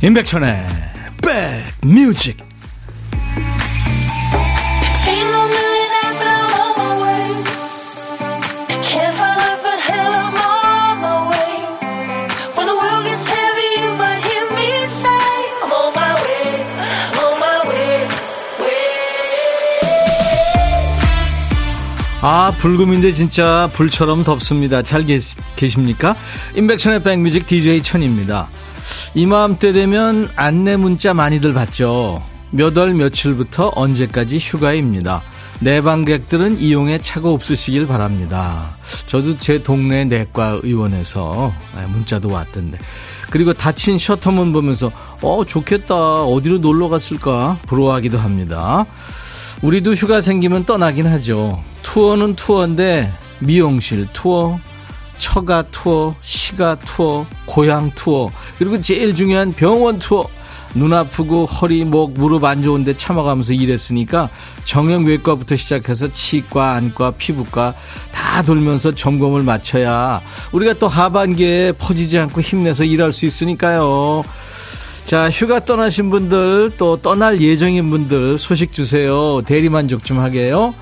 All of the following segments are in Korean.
임백천의 백뮤직. 아 불금인데 진짜 불처럼 덥습니다. 잘 계시, 계십니까? 임백천의 백뮤직 DJ 천입니다 이맘때 되면 안내 문자 많이들 받죠. 몇 월 며칠부터 언제까지 휴가입니다. 내방객들은 이용에 차가 없으시길 바랍니다. 저도 제 동네 내과 의원에서 문자도 왔던데. 그리고 닫힌 셔터문 보면서 어 좋겠다 어디로 놀러 갔을까 부러워하기도 합니다. 우리도 휴가 생기면 떠나긴 하죠. 투어는 투어인데 미용실 투어, 처가 투어, 시가 투어, 고향 투어, 그리고 제일 중요한 병원 투어. 눈 아프고 허리, 목, 무릎 안 좋은데 참아가면서 일했으니까 정형외과부터 시작해서 치과, 안과, 피부과 다 돌면서 점검을 마쳐야 우리가 또 하반기에 퍼지지 않고 힘내서 일할 수 있으니까요. 자, 휴가 떠나신 분들, 또 떠날 예정인 분들 소식 주세요. 대리만족 좀 하게요.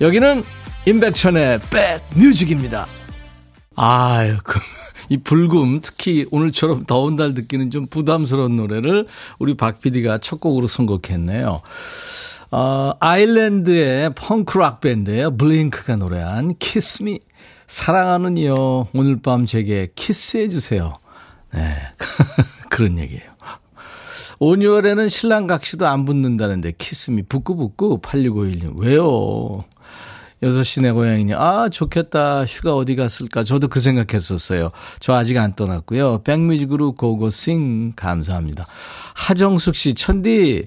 여기는 임백천의 백뮤직입니다. 아유, 그, 이 불금, 특히 오늘처럼 더운 달 듣기는 좀 부담스러운 노래를 우리 박 PD가 첫 곡으로 선곡했네요. 어, 아일랜드의 펑크락 밴드예요. 블링크가 노래한 Kiss Me. 사랑하는 이요. 오늘 밤 제게 키스해 주세요. 네. 그런 얘기예요. 5월에는 신랑 각시도 안 붙는다는데 Kiss Me 북구북구 8651님 왜요? 6시 내 고향이니, 아, 좋겠다. 휴가 어디 갔을까? 저도 그 생각했었어요. 저 아직 안 떠났고요. 백뮤직으로 고고싱 감사합니다. 하정숙 씨, 천디,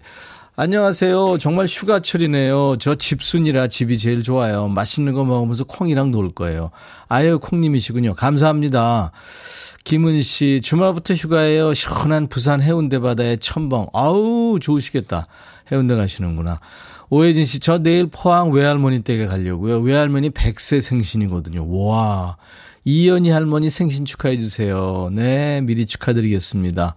안녕하세요. 정말 휴가철이네요. 저 집순이라 집이 제일 좋아요. 맛있는 거 먹으면서 콩이랑 놀 거예요. 아유, 콩님이시군요. 감사합니다. 김은 씨, 주말부터 휴가예요. 시원한 부산 해운대 바다에 첨벙. 아우, 좋으시겠다. 해운대 가시는구나. 오혜진 씨, 저 내일 포항 외할머니 댁에 가려고요. 외할머니 100세 생신이거든요. 와. 이연희 할머니 생신 축하해 주세요. 네, 미리 축하드리겠습니다.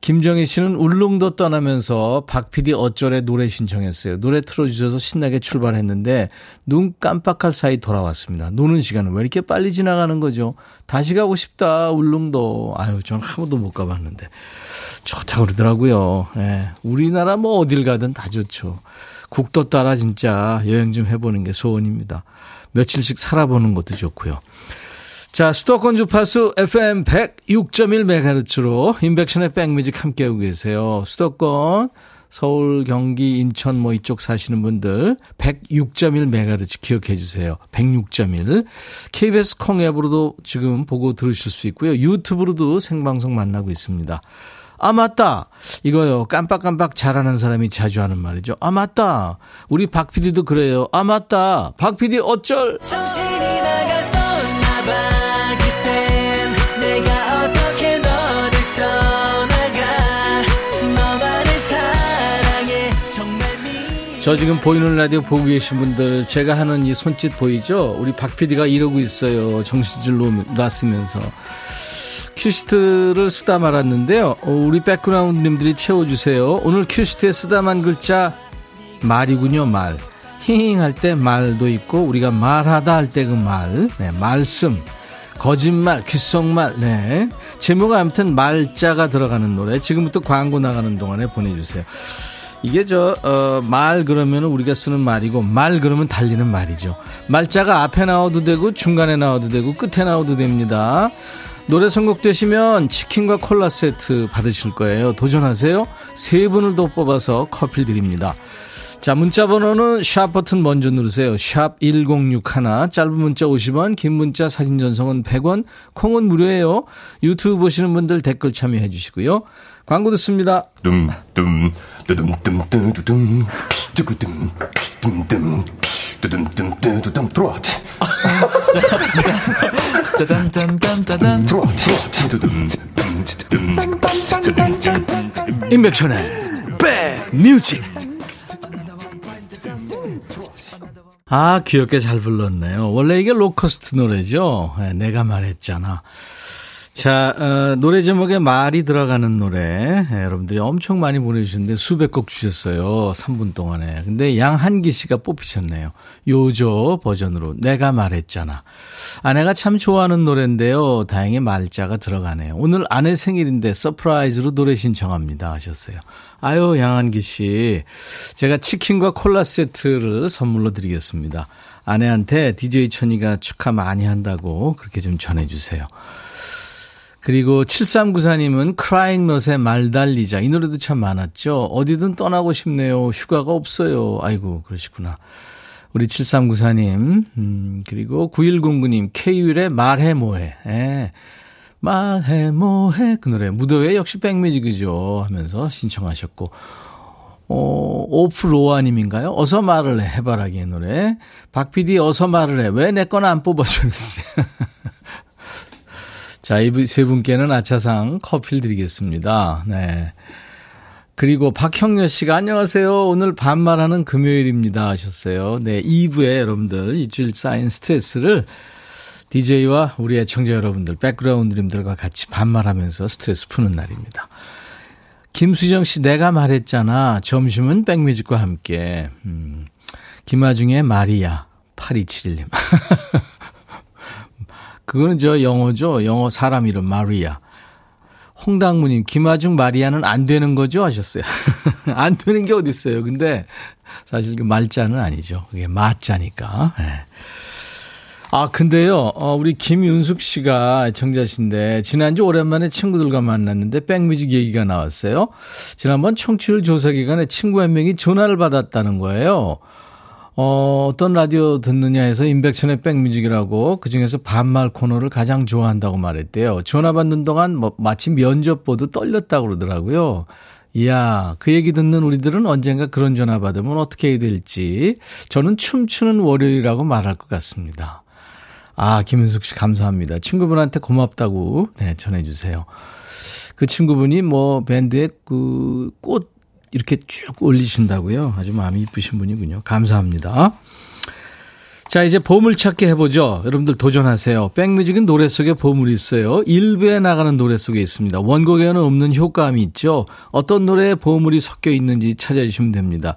김정희 씨는 울릉도 떠나면서 박 PD 어쩔에 노래 신청했어요. 노래 틀어주셔서 신나게 출발했는데 눈 깜빡할 사이 돌아왔습니다. 노는 시간은 왜 이렇게 빨리 지나가는 거죠? 다시 가고 싶다, 울릉도. 아유, 전한 번도 못 가봤는데. 좋다고 그러더라고요. 예. 우리나라 뭐 어딜 가든 다 좋죠. 국도 따라 진짜 여행 좀 해보는 게 소원입니다. 며칠씩 살아보는 것도 좋고요. 자, 수도권 주파수 FM 106.1MHz로 인백션의 백뮤직 함께하고 계세요. 수도권, 서울, 경기, 인천 뭐 이쪽 사시는 분들 106.1MHz 기억해 주세요. 106.1. KBS 콩 앱으로도 지금 보고 들으실 수 있고요. 유튜브로도 생방송 만나고 있습니다. 아, 맞다. 이거요. 깜빡깜빡 잘하는 사람이 자주 하는 말이죠. 아, 맞다. 우리 박 PD도 그래요. 아, 맞다. 박 PD 어쩔. 저 지금 보이는 라디오 보고 계신 분들 제가 하는 이 손짓 보이죠? 우리 박 PD가 이러고 있어요. 정신줄 놨으면서. 큐시트를 쓰다 말았는데요. 어, 우리 백그라운드님들이 채워주세요. 오늘 큐시트에 쓰다만 글자 말이군요. 말. 힝할때 말도 있고 우리가 말하다 할 때 그 말. 네, 말씀. 거짓말, 귓속말, 네. 제목은 아무튼 말자가 들어가는 노래. 지금부터 광고 나가는 동안에 보내주세요. 이게 저, 어, 말 그러면 우리가 쓰는 말이고, 말 그러면 달리는 말이죠. 말자가 앞에 나와도 되고, 중간에 나와도 되고, 끝에 나와도 됩니다. 노래 선곡되시면 치킨과 콜라 세트 받으실 거예요. 도전하세요. 세 분을 더 뽑아서 커피 드립니다. 자, 문자 번호는 샵 버튼 먼저 누르세요. 샵 1061, 짧은 문자 50원, 긴 문자 사진 전송은 100원, 콩은 무료예요. 유튜브 보시는 분들 댓글 참여해 주시고요. 광고 듣습니다. dumdum, 뚜둠, 뚜둠, 뚜구둠, 둠둠, 뚜둠, 뚜둠, 뚜둠, 들어왔지. 임백천의 백뮤직 아 귀엽게 잘 불렀네요 원래 이게 로커스트 노래죠 네, 내가 말했잖아 자, 어, 노래 제목에 말이 들어가는 노래. 예, 여러분들이 엄청 많이 보내주셨는데 수백 곡 주셨어요. 3분 동안에. 근데 양한기 씨가 뽑히셨네요. 요조 버전으로. 내가 말했잖아. 아내가 참 좋아하는 노래인데요. 다행히 말자가 들어가네요. 오늘 아내 생일인데 서프라이즈로 노래 신청합니다. 하셨어요. 아유, 양한기 씨. 제가 치킨과 콜라 세트를 선물로 드리겠습니다. 아내한테 DJ 천이가 축하 많이 한다고 그렇게 좀 전해주세요. 그리고 7394님은 크라잉 넛의 말 달리자. 이 노래도 참 많았죠. 어디든 떠나고 싶네요. 휴가가 없어요. 아이고, 그러시구나. 우리 7394님, 음, 그리고 9109님, K율의 말해 뭐해. 예. 말해 뭐해. 그 노래. 무더위에 역시 백뮤직이죠. 하면서 신청하셨고. 어, 오프로아님인가요? 어서 말을 해. 해바라기의 노래. 박 PD 어서 말을 해. 왜내 거나 안 뽑아줬지? 자, 이 세 분께는 아차상 커피를 드리겠습니다. 네. 그리고 박형렬 씨가 안녕하세요. 오늘 반말하는 금요일입니다 하셨어요. 네, 2부에 여러분들 일주일 쌓인 스트레스를 DJ와 우리 애청자 여러분들, 백그라운드님들과 같이 반말하면서 스트레스 푸는 날입니다. 김수정 씨, 내가 말했잖아. 점심은 백뮤직과 함께. 음, 김아중의 마리아, 8271님. 그거는 저 영어죠. 영어 사람 이름 마리아. 홍당무님, 김아중 마리아는 안 되는 거죠? 하셨어요. 안 되는 게 어딨어요. 근데 사실 그 말자는 아니죠. 그게 마자니까. 네. 아, 근데요, 어, 우리 김윤숙 씨가 청자신데, 지난주 오랜만에 친구들과 만났는데, 백뮤직 얘기가 나왔어요. 지난번 청취율 조사 기간에 친구 한 명이 전화를 받았다는 거예요. 어, 어떤 라디오 듣느냐 해서 인백션의 백뮤직이라고 그중에서 반말 코너를 가장 좋아한다고 말했대요. 전화 받는 동안 뭐 마치 면접 보듯 떨렸다고 그러더라고요. 이야, 그 얘기 듣는 우리들은 언젠가 그런 전화 받으면 어떻게 해야 될지 저는 춤추는 월요일이라고 말할 것 같습니다. 아, 김윤숙 씨 감사합니다. 친구분한테 고맙다고 네, 전해 주세요. 그 친구분이 뭐 밴드의 그 꽃 이렇게 쭉 올리신다고요. 아주 마음이 이쁘신 분이군요. 감사합니다. 자, 이제 보물찾기 해보죠. 여러분들 도전하세요. 백뮤직은 노래 속에 보물이 있어요. 일부에 나가는 노래 속에 있습니다. 원곡에는 없는 효과음이 있죠. 어떤 노래에 보물이 섞여 있는지 찾아주시면 됩니다.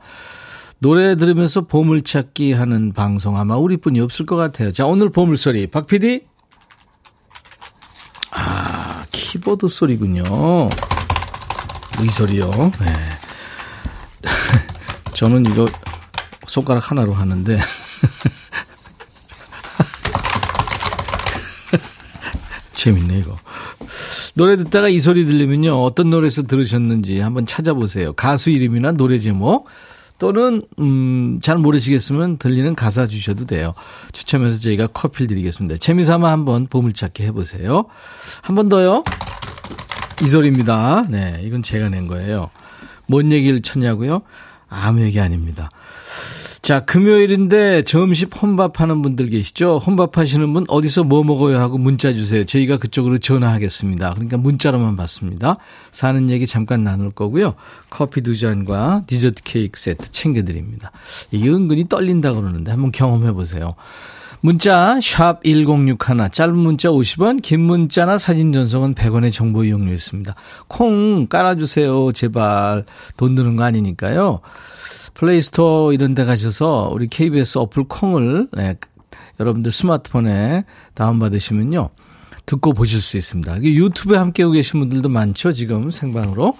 노래 들으면서 보물찾기 하는 방송 아마 우리뿐이 없을 것 같아요. 자, 오늘 보물소리. 박 PD? 아, 키보드 소리군요. 이 소리요. 네. 저는 이거 손가락 하나로 하는데. 재밌네, 이거. 노래 듣다가 이 소리 들리면요. 어떤 노래에서 들으셨는지 한번 찾아보세요. 가수 이름이나 노래 제목 또는, 음, 잘 모르시겠으면 들리는 가사 주셔도 돼요. 추첨해서 저희가 커피를 드리겠습니다. 재미삼아 한번 보물찾기 해보세요. 한 번 더요. 이 소리입니다. 네, 이건 제가 낸 거예요. 뭔 얘기를 쳤냐고요? 아무 얘기 아닙니다. 자, 금요일인데 점심 혼밥 하는 분들 계시죠? 혼밥 하시는 분 어디서 뭐 먹어요 하고 문자 주세요. 저희가 그쪽으로 전화하겠습니다. 그러니까 문자로만 받습니다. 사는 얘기 잠깐 나눌 거고요. 커피 두 잔과 디저트 케이크 세트 챙겨드립니다. 이게 은근히 떨린다 그러는데 한번 경험해 보세요. 문자 1061, 짧은 문자 50원, 긴 문자나 사진 전송은 100원의 정보 이용료 있습니다. 콩 깔아주세요. 제발 돈 드는 거 아니니까요. 플레이스토어 이런 데 가셔서 우리 KBS 어플 콩을 네, 여러분들 스마트폰에 다운받으시면요. 듣고 보실 수 있습니다. 유튜브에 함께 오고 계신 분들도 많죠. 지금 생방으로.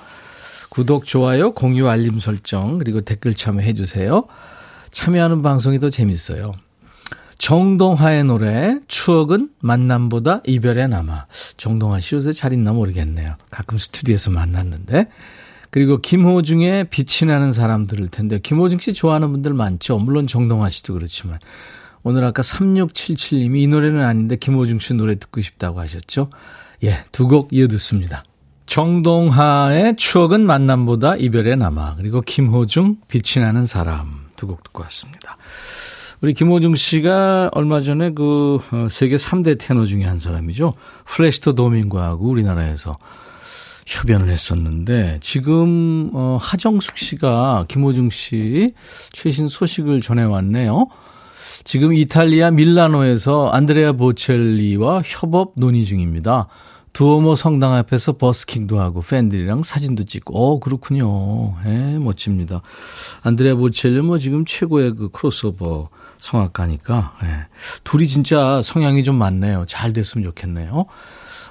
구독, 좋아요, 공유, 알림 설정, 그리고 댓글 참여해 주세요. 참여하는 방송이 더 재밌어요. 정동화의 노래 추억은 만남보다 이별에 남아. 정동화 씨 요새 잘 있나 모르겠네요. 가끔 스튜디오에서 만났는데. 그리고 김호중의 빛이 나는 사람 들을 텐데 김호중 씨 좋아하는 분들 많죠. 물론 정동화 씨도 그렇지만 오늘 아까 3677님이 이 노래는 아닌데 김호중 씨 노래 듣고 싶다고 하셨죠. 예, 두 곡 이어 듣습니다. 정동하의 추억은 만남보다 이별에 남아 그리고 김호중 빛이 나는 사람 두 곡 듣고 왔습니다. 우리 김호중 씨가 얼마 전에 그 어, 세계 3대 테너 중에 한 사람이죠. 플래시토 도밍고하고 우리나라에서 협연을 했었는데 지금 어 하정숙 씨가 김호중 씨 최신 소식을 전해 왔네요. 지금 이탈리아 밀라노에서 안드레아 보첼리와 협업 논의 중입니다. 두오모 성당 앞에서 버스킹도 하고 팬들이랑 사진도 찍고 어 그렇군요. 예, 멋집니다. 안드레아 보첼리 뭐 지금 최고의 그 크로스오버 성악가니까 예. 둘이 진짜 성향이 좀 맞네요. 잘 됐으면 좋겠네요.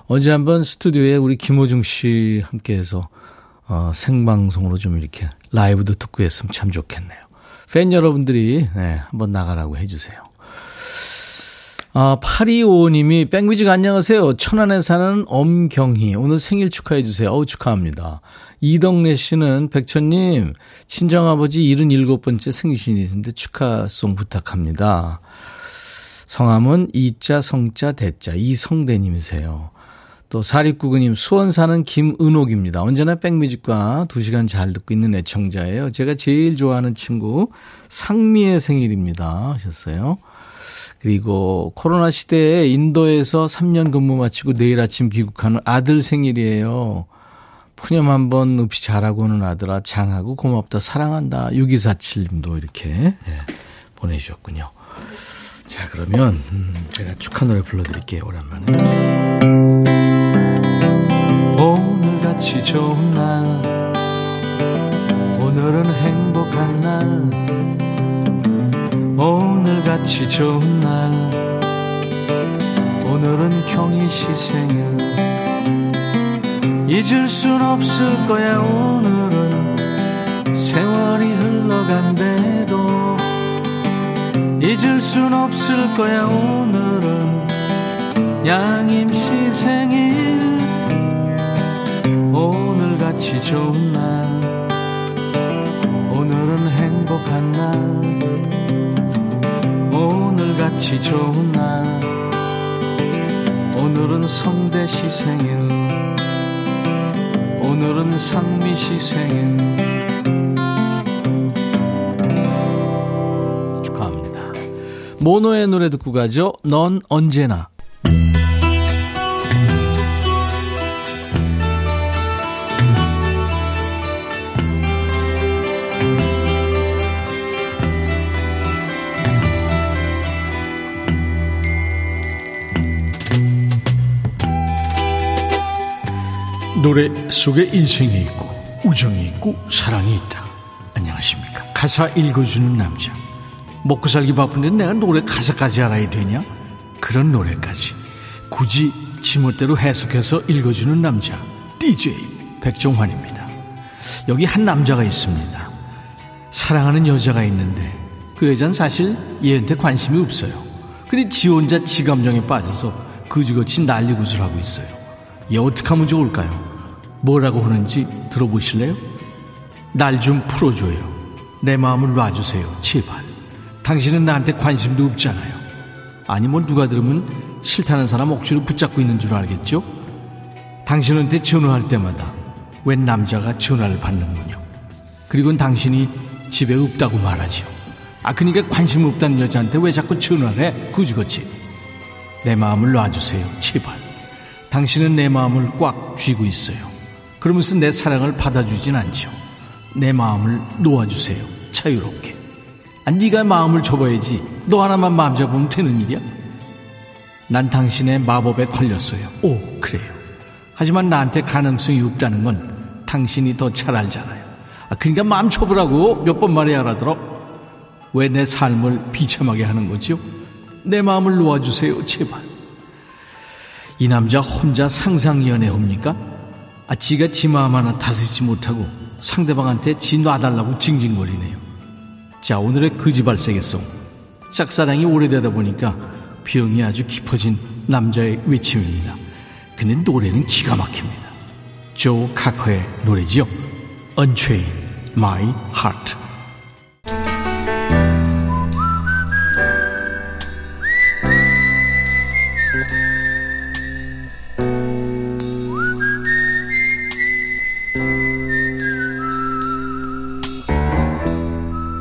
어제 한번 스튜디오에 우리 김호중 씨 함께해서 어, 생방송으로 좀 이렇게 라이브도 듣고 했으면 참 좋겠네요. 팬 여러분들이 네, 한번 나가라고 해주세요. 아, 8255님이 백뮤직 안녕하세요. 천안에 사는 엄경희. 오늘 생일 축하해 주세요. 어우, 축하합니다. 이덕래 씨는 백천님, 친정아버지 77번째 생신이신데 축하송 부탁합니다. 성함은 이자, 성자, 대자, 이성대님이세요. 또 사립구구님 수원 사는 김은옥입니다. 언제나 백뮤직과 2시간 잘 듣고 있는 애청자예요. 제가 제일 좋아하는 친구 상미의 생일입니다 하셨어요. 그리고 코로나 시대에 인도에서 3년 근무 마치고 내일 아침 귀국하는 아들 생일이에요. 푸념 한번 없이 잘하고 오는 아들아 장하고 고맙다 사랑한다 6247님도 이렇게 네, 보내주셨군요. 자 그러면 음, 제가 축하 노래 불러드릴게요 오랜만에. 오늘같이 좋은 날 오늘은 행복한 날 오늘같이 좋은 날. 오늘은 경희시 생일 잊을 순 없을 거야 오늘은. 세월이 흘러간대도 잊을 순 없을 거야 오늘은. 양임시 생일. 오늘같이 좋은 날. 오늘은 행복한 날 오늘같이 좋은 날. 오늘은 성대 시 생일. 오늘은 상미 시 생일. 축하합니다. 모노의 노래 듣고 가죠. 넌 언제나 노래 속에 인생이 있고 우정이 있고 사랑이 있다. 안녕하십니까. 가사 읽어주는 남자. 먹고 살기 바쁜데 내가 노래 가사까지 알아야 되냐? 그런 노래까지 굳이 지멋대로 해석해서 읽어주는 남자. DJ 백종환입니다. 여기 한 남자가 있습니다. 사랑하는 여자가 있는데 그 여자는 사실 얘한테 관심이 없어요. 근데 지 혼자 지 감정에 빠져서 그지같이 난리굿을 하고 있어요. 얘 어떻게 하면 좋을까요? 뭐라고 하는지 들어보실래요? 날 좀 풀어줘요. 내 마음을 놔주세요. 제발. 당신은 나한테 관심도 없잖아요. 아니, 뭐 누가 들으면 싫다는 사람 억지로 붙잡고 있는 줄 알겠죠? 당신한테 전화할 때마다 웬 남자가 전화를 받는군요. 그리고 당신이 집에 없다고 말하죠. 아, 그니까 관심 없다는 여자한테 왜 자꾸 전화를 해? 그지그지. 내 마음을 놔주세요. 제발. 당신은 내 마음을 꽉 쥐고 있어요. 그러면서 내 사랑을 받아주진 않죠. 내 마음을 놓아주세요. 자유롭게. 아, 네가 마음을 접어야지. 너 하나만 마음 잡으면 되는 일이야? 난 당신의 마법에 걸렸어요. 오, 그래요. 하지만 나한테 가능성이 없다는 건 당신이 더 잘 알잖아요. 아, 그러니까 마음 접으라고 몇 번 말해야 알아들어? 왜 내 삶을 비참하게 하는 거지요? 내 마음을 놓아주세요, 제발. 이 남자 혼자 상상 연애 합니까? 아, 지가 지 마음 하나 다스리지 못하고 상대방한테 지 놔달라고 징징거리네요. 자, 오늘의 거지발색의송. 짝사랑이 오래되다 보니까 병이 아주 깊어진 남자의 외침입니다. 근데 노래는 기가 막힙니다. 조 카커의 노래지요. Unchain My Heart.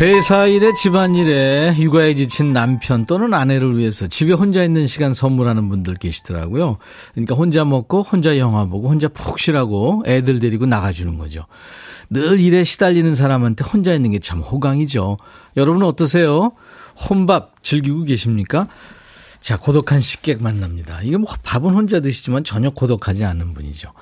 회사 일에 집안 일에 육아에 지친 남편 또는 아내를 위해서 집에 혼자 있는 시간 선물하는 분들 계시더라고요. 그러니까 혼자 먹고 혼자 영화 보고 혼자 푹 쉬라고 애들 데리고 나가주는 거죠. 늘 일에 시달리는 사람한테 혼자 있는 게 참 호강이죠. 여러분은 어떠세요? 혼밥 즐기고 계십니까? 자, 고독한 식객 만납니다. 이게 뭐 밥은 혼자 드시지만 전혀 고독하지 않은 분이죠.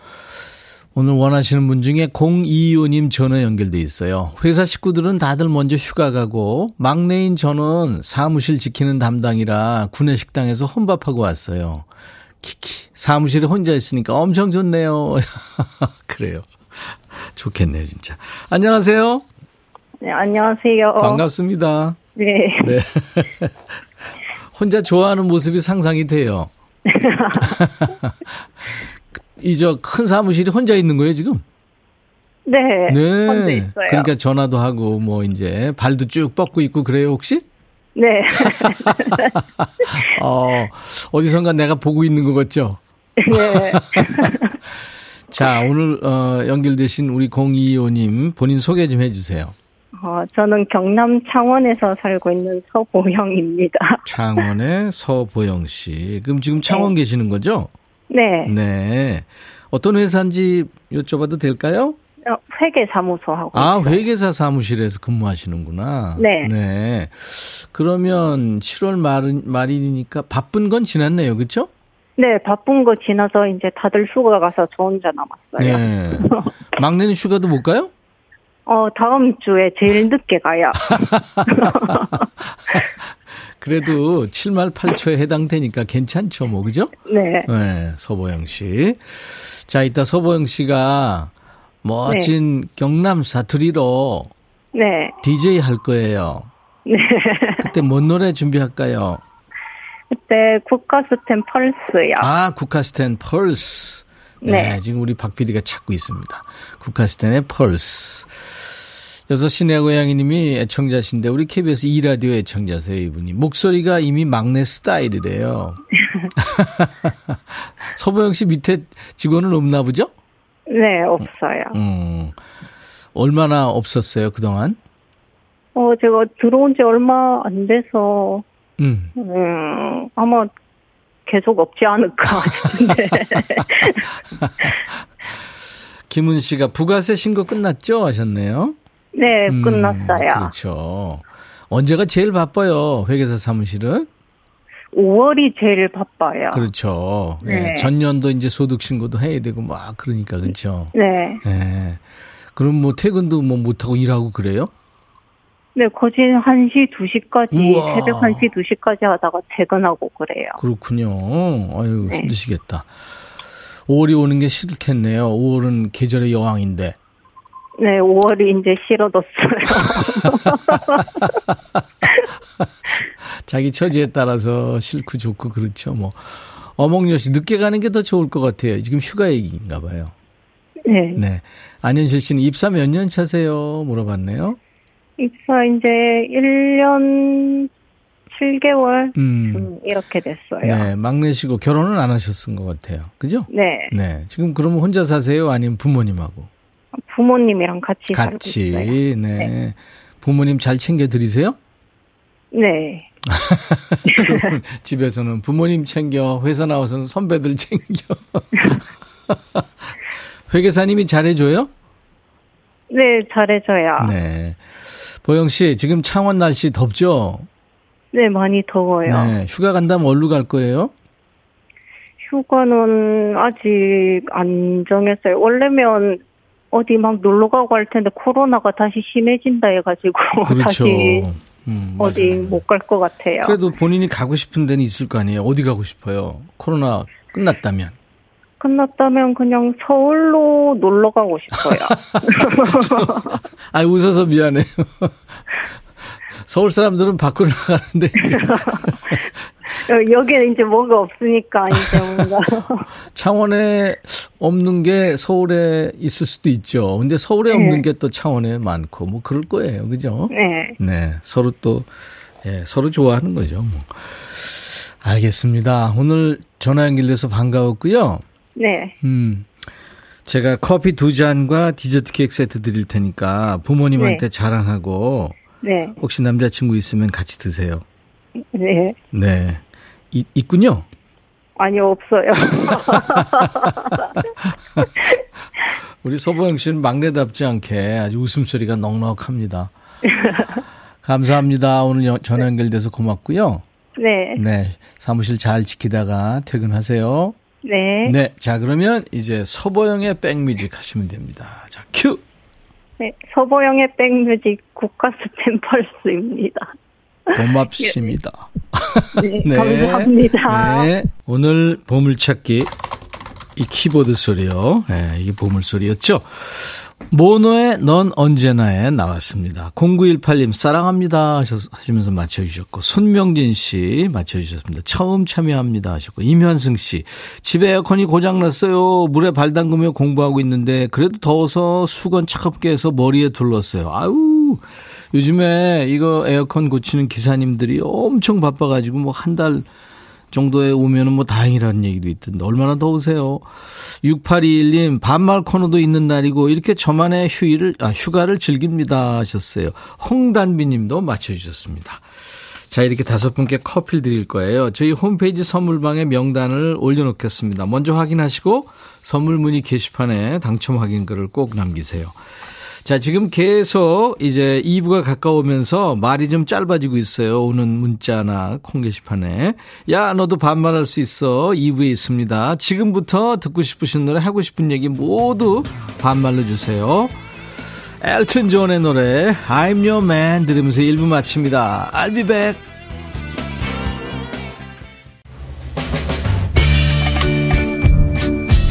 오늘 원하시는 분 중에 022호님 전화 연결돼 있어요. 회사 식구들은 다들 먼저 휴가 가고 막내인 저는 사무실 지키는 담당이라 구내 식당에서 혼밥하고 왔어요. 키키 사무실에 혼자 있으니까 엄청 좋네요. 그래요. 좋겠네요, 진짜. 안녕하세요. 네, 안녕하세요. 반갑습니다. 네. 네. 혼자 좋아하는 모습이 상상이 돼요. 이 저 큰 사무실이 혼자 있는 거예요 지금? 네. 네. 혼자 있어요. 그러니까 전화도 하고 뭐 이제 발도 쭉 뻗고 있고 그래요 혹시? 네. 어, 어디선가 내가 보고 있는 것 같죠? 네. 자, 오늘 어, 연결되신 우리 025님 본인 소개 좀 해주세요. 어, 저는 경남 창원에서 살고 있는 서보영입니다. 창원의 서보영 씨. 그럼 지금 창원 네. 계시는 거죠? 네. 네. 어떤 회사인지 여쭤봐도 될까요? 어, 회계사무소 하고. 아, 있어요. 회계사 사무실에서 근무하시는구나. 네. 네. 그러면 7월 말, 말이니까 바쁜 건 지났네요. 그렇죠? 네, 바쁜 거 지나서 이제 다들 휴가 가서 저 혼자 남았어요. 네. 막내는 휴가도 못 가요? 어, 다음 주에 제일 늦게 가요. 그래도 7말 8초에 해당되니까 괜찮죠, 뭐, 그죠? 네. 네, 서보영 씨. 자, 이따 서보영 씨가 멋진 네. 경남 사투리로 네. DJ 할 거예요. 네. 그때 뭔 노래 준비할까요? 그때 국가스텐 펄스요. 아, 국가스텐 펄스. 네, 네. 지금 우리 박 PD가 찾고 있습니다. 국가스텐의 펄스. 여섯 시내 고양이님이 애청자신데 우리 KBS 2 라디오 애청자세요 이분이 목소리가 이미 막내 스타일이래요. 서보영 씨 밑에 직원은 없나 보죠? 네 없어요. 음, 얼마나 없었어요 그 동안? 어 제가 들어온 지 얼마 안 돼서 음, 음 아마 계속 없지 않을까 싶은데. 김은 씨가 부가세 신고 끝났죠 하셨네요. 네, 음, 끝났어요. 그렇죠. 언제가 제일 바빠요, 회계사 사무실은? 5월이 제일 바빠요. 그렇죠. 네. 네. 전년도 이제 소득 신고도 해야 되고 막 그러니까 그렇죠. 네. 네. 그럼 뭐 퇴근도 뭐 못하고 일하고 그래요? 네, 거진 1시, 2시까지, 우와. 새벽 1시, 2시까지 하다가 퇴근하고 그래요. 그렇군요. 아유, 네. 힘드시겠다. 5월이 오는 게 싫겠네요. 5월은 계절의 여왕인데. 네, 5월이 이제 싫어졌어요. 자기 처지에 따라서 싫고 좋고 그렇죠. 뭐 어몽여 씨 늦게 가는 게 더 좋을 것 같아요. 지금 휴가 얘기인가 봐요. 네. 네. 안현실 씨는 입사 몇 년 차세요? 물어봤네요. 입사 이제 1년 7개월 음. 이렇게 됐어요. 네, 막내시고 결혼은 안 하셨은 것 같아요. 그죠? 네. 네. 지금 그러면 혼자 사세요? 아니면 부모님하고? 부모님이랑 같이 같이 살고 있어요. 네. 네. 부모님 잘 챙겨 드리세요? 네. 집에서는 부모님 챙겨, 회사 나와서는 선배들 챙겨. 회계사님이 잘해줘요? 네, 잘해줘요. 네. 보영 씨, 지금 창원 날씨 덥죠? 네, 많이 더워요. 네, 휴가 간다면 어디로 갈 거예요? 휴가는 아직 안 정했어요. 원래면 어디 막 놀러 가고 할 텐데 코로나가 다시 심해진다 해가지고 그렇죠. 다시 음, 어디 못 갈 것 같아요. 그래도 본인이 가고 싶은 데는 있을 거 아니에요. 어디 가고 싶어요? 코로나 끝났다면. 끝났다면 그냥 서울로 놀러 가고 싶어요. 아, 웃어서 미안해요. 서울 사람들은 밖으로 나가는데. 여기는 이제 뭐가 없으니까 이제 뭔가. 창원에 없는 게 서울에 있을 수도 있죠. 근데 서울에 네. 없는 게 또 창원에 많고 뭐 그럴 거예요. 그죠? 네. 네. 서로 또, 예, 서로 좋아하는 거죠. 뭐. 알겠습니다. 오늘 전화 연결돼서 반가웠고요. 네. 음. 제가 커피 두 잔과 디저트 케이크 세트 드릴 테니까 부모님한테 네. 자랑하고 네. 혹시 남자친구 있으면 같이 드세요. 네. 네. 이, 있군요. 아니요, 없어요. 우리 서보영 씨는 막내답지 않게 아주 웃음소리가 넉넉합니다. 감사합니다. 오늘 전화 연결돼서 고맙고요. 네. 네. 사무실 잘 지키다가 퇴근하세요. 네. 네. 자, 그러면 이제 서보영의 백뮤직 하시면 됩니다. 자, 큐! 네. 서보영의 백뮤직 국가스 템펄스입니다. 고맙습니다. 네, 네, 감사합니다. 네. 오늘 보물찾기 이 키보드 소리요. 네, 이게 보물 소리였죠. 모노의 넌 언제나에 나왔습니다. 0918님 사랑합니다 하시면서 맞춰주셨고 손명진 씨 맞춰주셨습니다. 처음 참여합니다 하셨고 임현승 씨 집에 에어컨이 고장났어요. 물에 발 담그며 공부하고 있는데 그래도 더워서 수건 차갑게 해서 머리에 둘렀어요. 아유 요즘에 이거 에어컨 고치는 기사님들이 엄청 바빠가지고 뭐 한 달 정도에 오면은 뭐 다행이라는 얘기도 있던데 얼마나 더우세요. 6821님 반말 코너도 있는 날이고 이렇게 저만의 휴일을 아, 휴가를 즐깁니다 하셨어요. 홍단비 님도 맞춰 주셨습니다. 자, 이렇게 다섯 분께 커피를 드릴 거예요. 저희 홈페이지 선물방에 명단을 올려놓겠습니다. 먼저 확인하시고 선물 문의 게시판에 당첨 확인글을 꼭 남기세요. 자, 지금 계속 이제 2부가 가까우면서 말이 좀 짧아지고 있어요. 오는 문자나 콩 게시판에. 야, 너도 반말할 수 있어. 2부에 있습니다. 지금부터 듣고 싶으신 노래, 하고 싶은 얘기 모두 반말로 주세요. 엘튼 존의 노래 I'm Your Man 들으면서 1부 마칩니다. I'll be back.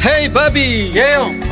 헤이 바비 예영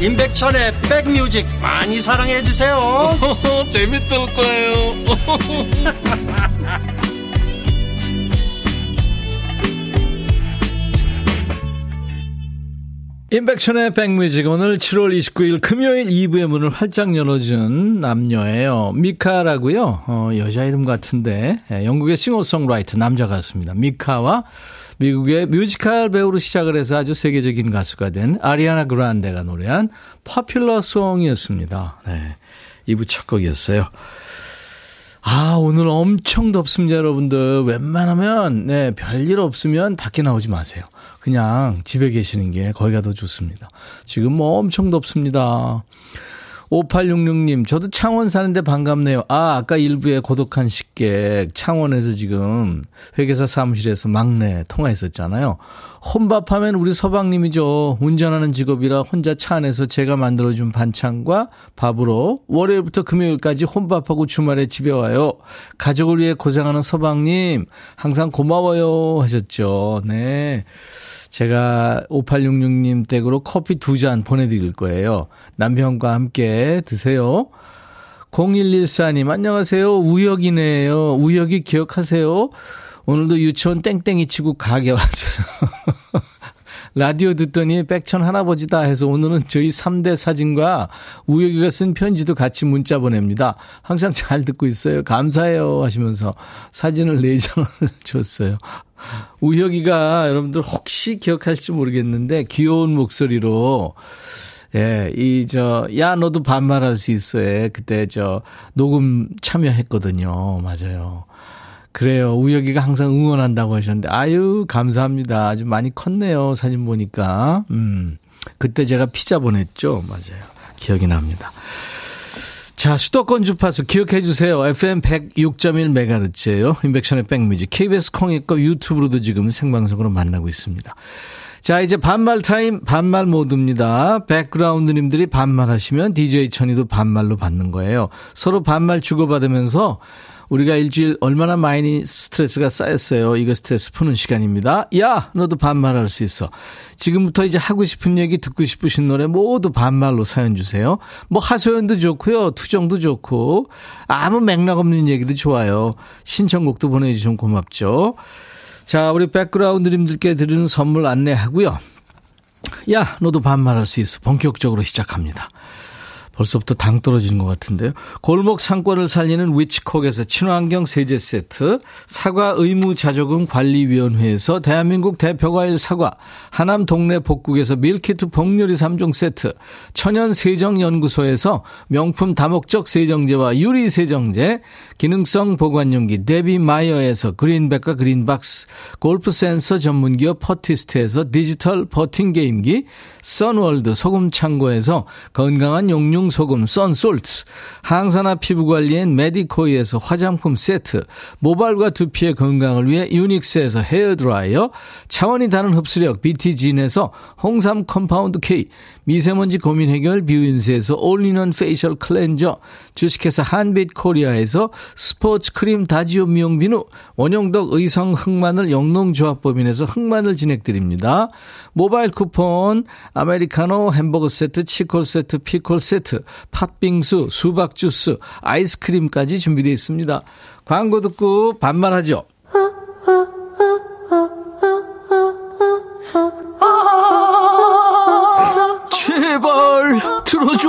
임백천의 백뮤직 많이 사랑해 주세요. 재밌을 거예요. 임백천의 백뮤직 오늘 7월 29일 금요일 2부의 문을 활짝 열어준 남녀예요. 미카라고요. 어, 여자 이름 같은데 예, 영국의 싱어송라이터 남자 가수입니다. 미카와 미국의 뮤지컬 배우로 시작을 해서 아주 세계적인 가수가 된 아리아나 그란데가 노래한 Popular Song이었습니다. 네. 2부 첫 곡이었어요. 아, 오늘 엄청 덥습니다, 여러분들. 웬만하면, 네, 별일 없으면 밖에 나오지 마세요. 그냥 집에 계시는 게 거기가 더 좋습니다. 지금 뭐 엄청 덥습니다. 5866님, 저도 창원 사는데 반갑네요. 아, 아까 일부에 고독한 식객, 창원에서 지금 회계사 사무실에서 막내 통화했었잖아요. 혼밥하면 우리 서방님이죠. 운전하는 직업이라 혼자 차 안에서 제가 만들어준 반찬과 밥으로 월요일부터 금요일까지 혼밥하고 주말에 집에 와요. 가족을 위해 고생하는 서방님, 항상 고마워요. 하셨죠. 네. 제가 5866님 댁으로 커피 두 잔 보내드릴 거예요. 남편과 함께 드세요. 0114님, 안녕하세요. 우혁이네요. 우혁이 기억하세요? 오늘도 유치원 땡땡이 치고 가게 왔어요. 라디오 듣더니 백천 할아버지다 해서 오늘은 저희 3대 사진과 우혁이가 쓴 편지도 같이 문자 보냅니다. 항상 잘 듣고 있어요. 감사해요. 하시면서 사진을 4장을 줬어요. 우혁이가 여러분들 혹시 기억할지 모르겠는데 귀여운 목소리로 예, 이, 저, 야, 너도 반말할 수 있어. 요 그때 저, 녹음 참여했거든요. 맞아요. 그래요. 우혁이가 항상 응원한다고 하셨는데, 아유, 감사합니다. 아주 많이 컸네요. 사진 보니까. 음. 그때 제가 피자 보냈죠. 맞아요. 기억이 납니다. 자, 수도권 주파수 기억해 주세요. FM 106.1MHz예요. 임백천의 백뮤직. KBS 콩앱과 유튜브로도 지금 생방송으로 만나고 있습니다. 자, 이제 반말 타임, 반말 모드입니다. 백그라운드님들이 반말하시면 DJ 천이도 반말로 받는 거예요. 서로 반말 주고받으면서 우리가 일주일 얼마나 많이 스트레스가 쌓였어요. 이거 스트레스 푸는 시간입니다. 야, 너도 반말할 수 있어. 지금부터 이제 하고 싶은 얘기 듣고 싶으신 노래 모두 반말로 사연 주세요. 뭐 하소연도 좋고요. 투정도 좋고 아무 맥락 없는 얘기도 좋아요. 신청곡도 보내주시면 고맙죠. 자, 우리 백그라운드님들께 드리는 선물 안내하고요. 야, 너도 반말할 수 있어. 본격적으로 시작합니다. 벌써부터 당 떨어지는 것 같은데요. 골목 상권을 살리는 위치콕에서 친환경 세제 세트, 사과 의무 자조금 관리위원회에서 대한민국 대표과일 사과, 하남 동네 복국에서 밀키트 복요리 3종 세트, 천연 세정연구소에서 명품 다목적 세정제와 유리 세정제, 기능성 보관용기 데비 마이어에서 그린백과 그린박스, 골프 센서 전문기업 퍼티스트에서 디지털 퍼팅 게임기, 선월드 소금 창고에서 건강한 용융 소금 썬솔트, 항산화 피부관리엔 메디코이에서 화장품 세트, 모발과 두피의 건강을 위해 유닉스에서 헤어드라이어, 차원이 다른 흡수력 BT진에서 홍삼 compound K, 미세먼지 고민 해결 뷰인스에서 올인원 facial cleanser, 주식회사 한빛 코리아에서 스포츠 크림 다지오 미용 비누, 원형덕 의성 흑마늘 영농조합법인에서 흑마늘 진행드립니다. 모바일 쿠폰, 아메리카노 햄버거 세트, 치콜 세트, 피콜 세트, 팥빙수, 수박 주스, 아이스크림까지 준비되어 있습니다. 광고 듣고 반말하죠. 제발 들어줘.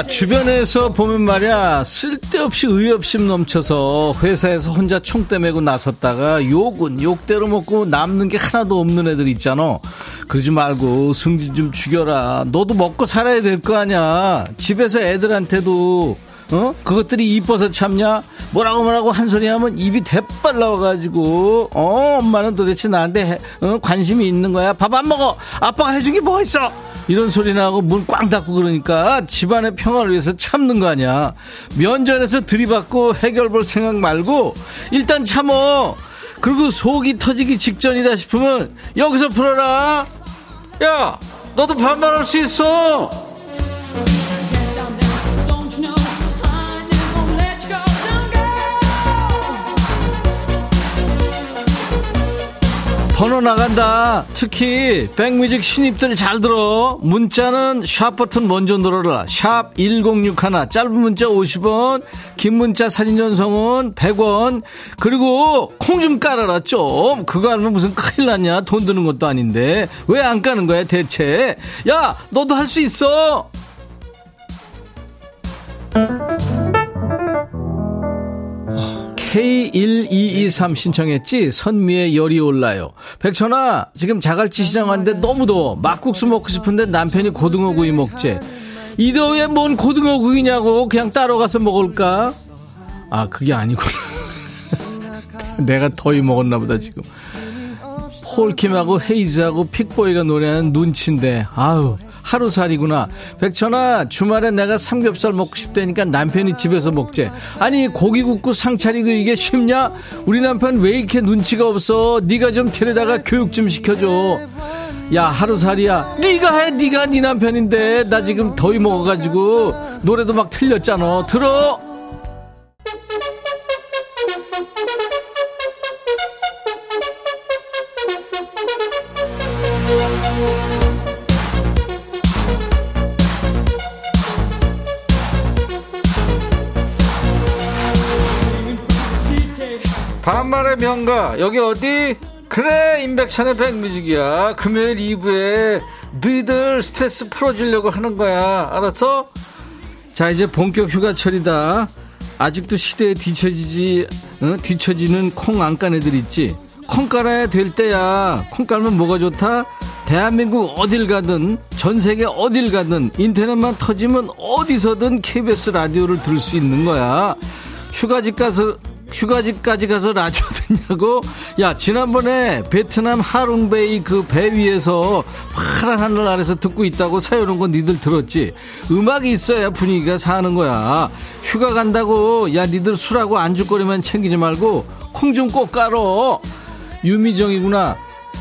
야, 주변에서 보면 말이야, 쓸데없이 의협심 넘쳐서 회사에서 혼자 총대 메고 나섰다가 욕은 욕대로 먹고 남는 게 하나도 없는 애들 있잖아. 그러지 말고 승진 좀 죽여라. 너도 먹고 살아야 될 거 아니야. 집에서 애들한테도, 어? 그것들이 이뻐서 참냐? 뭐라고 뭐라고 한 소리 하면 입이 대빨 나와가지고, 어? 엄마는 도대체 나한테 해, 어? 관심이 있는 거야? 밥 안 먹어! 아빠가 해준 게 뭐 있어! 이런 소리 나고 문 꽝 닫고 그러니까 집안의 평화를 위해서 참는 거 아니야. 면전에서 들이받고 해결 볼 생각 말고 일단 참어. 그리고 속이 터지기 직전이다 싶으면 여기서 풀어라. 야, 너도 반말할 수 있어. 번호 나간다. 특히 백뮤직 신입들 잘 들어. 문자는 샵 버튼 먼저 눌러라. 샵 1061. 짧은 문자 50원, 긴 문자 사진 전송은 100원. 그리고 콩 좀 깔아라 좀. 그거 알면 무슨 큰일 났냐? 돈 드는 것도 아닌데. 왜 안 까는 거야 대체? 야, 너도 할 수 있어. K1223 신청했지? 선미의 열이 올라요. 백천아 지금 자갈치 시장 왔는데 너무 더워. 막국수 먹고 싶은데 남편이 고등어 구이 먹재 이 더위에 뭔 고등어 구이냐고 그냥 따로 가서 먹을까? 아 그게 아니구나. 내가 더위 먹었나 보다 지금. 폴킴하고 헤이즈하고 픽보이가 노래하는 눈치인데 아우 하루살이구나. 백천아, 주말에 내가 삼겹살 먹고 싶다니까 남편이 집에서 먹재. 아니, 고기 굽고 상 차리고 이게 쉽냐? 우리 남편 왜 이렇게 눈치가 없어? 네가 좀 데려다가 교육 좀 시켜줘. 야, 하루살이야. 네가 해, 네가 네 남편인데. 나 지금 더위 먹어가지고 노래도 막 틀렸잖아. 들어! 반말의 명가 여기 어디? 그래 임백천의 백뮤직이야 금요일 2부에 너희들 스트레스 풀어주려고 하는 거야 알았어? 자 이제 본격 휴가철이다 아직도 시대에 뒤처지지 어? 뒤처지는 콩 안 깐 애들 있지 콩 깔아야 될 때야 콩 깔면 뭐가 좋다? 대한민국 어딜 가든 전 세계 어딜 가든 인터넷만 터지면 어디서든 KBS 라디오를 들을 수 있는 거야 휴가집 가서 휴가지까지 가서 라디오 듣냐고? 야, 지난번에 베트남 하룽베이 그 배 위에서 파란 하늘 아래서 듣고 있다고 사연 온거 니들 들었지? 음악이 있어야 분위기가 사는 거야. 휴가 간다고, 야, 니들 술하고 안주거리만 챙기지 말고 콩 좀 꼭 깔어. 유미정이구나.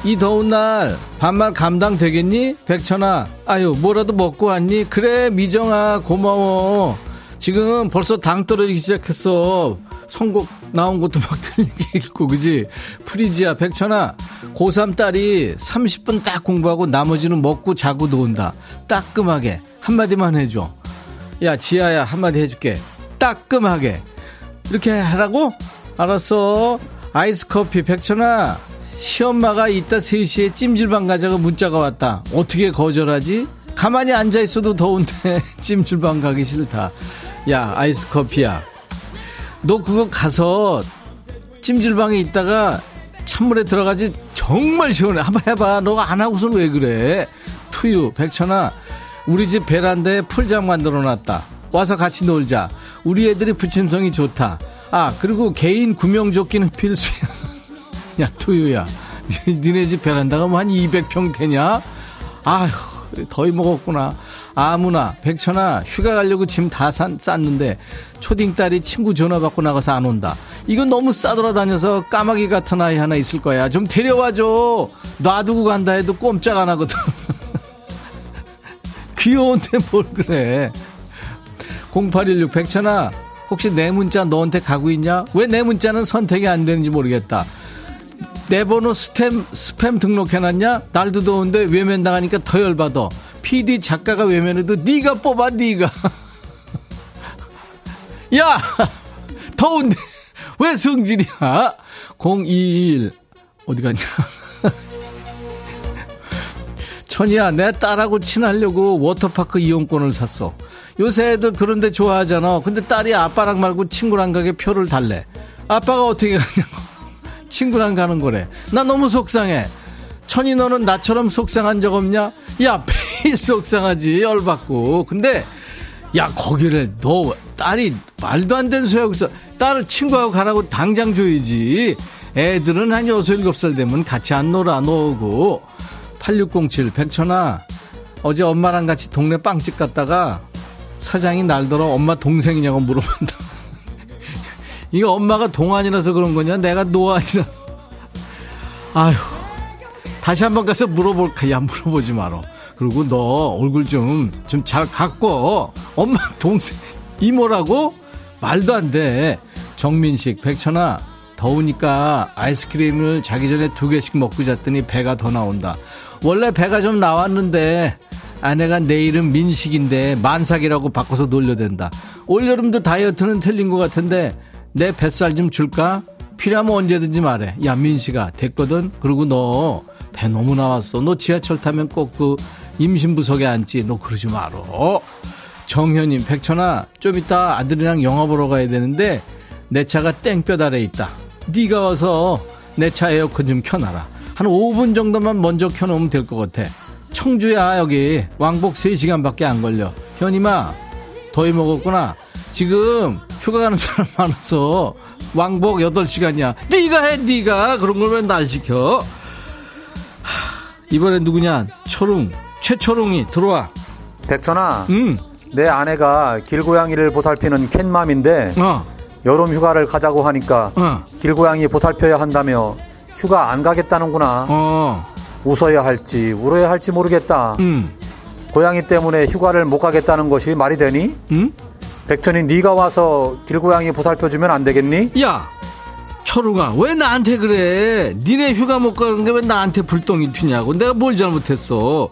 이 더운 날 반말 감당 되겠니? 백천아, 아유, 뭐라도 먹고 왔니? 그래, 미정아, 고마워. 지금 벌써 당 떨어지기 시작했어. 선곡 나온 것도 막 틀리게 읽고, 그지? 프리지야, 백천아, 고3 딸이 30분 딱 공부하고 나머지는 먹고 자고 논다. 따끔하게. 한마디만 해줘. 야, 지아야, 한마디 해줄게. 따끔하게. 이렇게 하라고? 알았어. 아이스 커피, 백천아. 시엄마가 이따 3시에 찜질방 가자고 문자가 왔다. 어떻게 거절하지? 가만히 앉아 있어도 더운데 찜질방 가기 싫다. 야, 아이스 커피야. 너 그거 가서 찜질방에 있다가 찬물에 들어가지 정말 시원해. 한번 해봐. 너가 안 하고선 왜 그래? 투유, 백천아. 우리 집 베란다에 풀장 만들어 놨다. 와서 같이 놀자. 우리 애들이 부침성이 좋다. 아, 그리고 개인 구명조끼는 필수야. 야, 투유야. 니네 집 베란다가 뭐 한 200평 되냐? 아휴, 더위 먹었구나. 아무나, 백천아, 휴가 가려고 짐 다 쌌는데, 초딩 딸이 친구 전화 받고 나가서 안 온다. 이건 너무 싸돌아다녀서 까마귀 같은 아이 하나 있을 거야. 좀 데려와줘. 놔두고 간다 해도 꼼짝 안 하거든. 귀여운데 뭘 그래. 0816 백천아, 혹시 내 문자 너한테 가고 있냐? 왜 내 문자는 선택이 안 되는지 모르겠다. 내 번호 스팸, 스팸 등록해놨냐? 날도 더운데 외면 당하니까 더 열받아. PD 작가가 외면해도 네가 뽑아, 네가. 야! 더운데 왜 성질이야? 021 어디 갔냐? 천이야, 내 딸하고 친하려고 워터파크 이용권을 샀어. 요새 애들 그런데 좋아하잖아. 근데 딸이 아빠랑 말고 친구랑 가게 표를 달래. 아빠가 어떻게 가냐고. 친구랑 가는 거래. 나 너무 속상해. 천이 너는 나처럼 속상한 적 없냐? 야, 매일 속상하지, 열받고. 근데, 야, 거기를 너, 딸이 말도 안 되는 소리 하고 있어. 딸을 친구하고 가라고 당장 줘야지. 애들은 한 6, 7살 되면 같이 안 놀아, 놀고. 8607, 백천아. 어제 엄마랑 같이 동네 빵집 갔다가 사장이 날더러 엄마 동생이냐고 물어본다. 이거 엄마가 동안이라서 그런 거냐? 내가 노안이라. 아휴. 다시 한번 가서 물어볼까? 야, 물어보지 마라. 그리고 너 얼굴 좀, 좀 잘 갖고, 엄마, 동생, 이모라고? 말도 안 돼. 정민식, 백천아, 더우니까 아이스크림을 자기 전에 두 개씩 먹고 잤더니 배가 더 나온다. 원래 배가 좀 나왔는데, 아내가 내 이름 민식인데 만삭이라고 바꿔서 놀려댄다. 올여름도 다이어트는 틀린 것 같은데 내 뱃살 좀 줄까? 필요하면 언제든지 말해. 야, 민씨가 됐거든? 그리고 너 배 너무 나왔어. 너 지하철 타면 꼭 그 임신부석에 앉지. 너 그러지 말어. 정현님, 백천아, 좀 이따 아들이랑 영화 보러 가야 되는데 내 차가 땡볕 아래 있다. 네가 와서 내 차 에어컨 좀 켜놔라. 한 5분 정도만 먼저 켜놓으면 될 것 같아. 청주야, 여기. 왕복 3시간밖에 안 걸려. 현이마, 더위 먹었구나. 지금 휴가 가는 사람 많아서 왕복 8시간이야. 네가 해, 네가. 그런 걸 왜 날 시켜? 하, 이번엔 누구냐? 초롱. 최초롱이 들어와. 백천아. 응. 내 아내가 길고양이를 보살피는 캣맘인데 어. 여름 휴가를 가자고 하니까 어. 길고양이 보살펴야 한다며 휴가 안 가겠다는구나. 어. 웃어야 할지 울어야 할지 모르겠다. 음. 고양이 때문에 휴가를 못 가겠다는 것이 말이 되니? 음? 백천이 네가 와서 길고양이 보살펴주면 안 되겠니? 야 철우가 왜 나한테 그래? 니네 휴가 못 가는 게 왜 나한테 불똥이 튀냐고. 내가 뭘 잘못했어?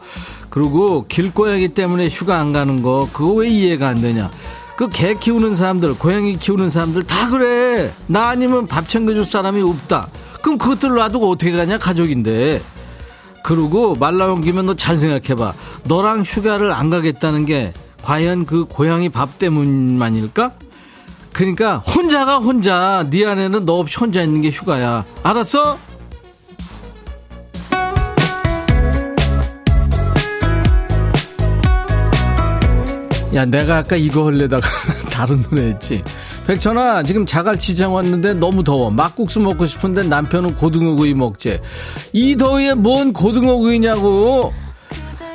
그리고 길고양이 때문에 휴가 안 가는 거 그거 왜 이해가 안 되냐? 그 개 키우는 사람들 고양이 키우는 사람들 다 그래. 나 아니면 밥 챙겨줄 사람이 없다. 그럼 그것들 놔두고 어떻게 가냐 가족인데. 그리고 말 나온 김에 너 잘 생각해봐. 너랑 휴가를 안 가겠다는 게 과연 그 고양이 밥 때문만일까? 그러니까 혼자가 혼자 네 안에는 너 없이 혼자 있는 게 휴가야. 알았어? 야 내가 아까 이거 하려다가 다른 노래 했지. 백천아 지금 자갈치장 왔는데 너무 더워. 막국수 먹고 싶은데 남편은 고등어구이 먹재 이 더위에 뭔 고등어구이냐고.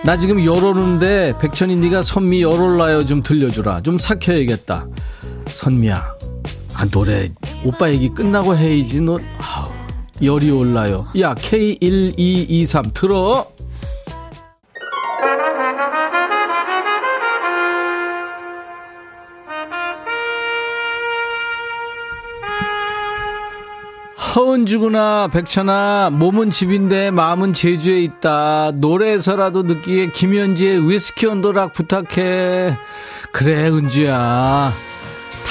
나 지금 열오는데 백천이 네가 선미 열올라요. 좀 들려주라. 좀 삭혀야겠다 선미야. 아 노래. 오빠 얘기 끝나고 해야지 너. 아우, 열이 올라요. 야 K1223 들어. 허은주구나 백천아. 몸은 집인데 마음은 제주에 있다. 노래에서라도 느끼게 김현지의 위스키 언더락 부탁해. 그래 은주야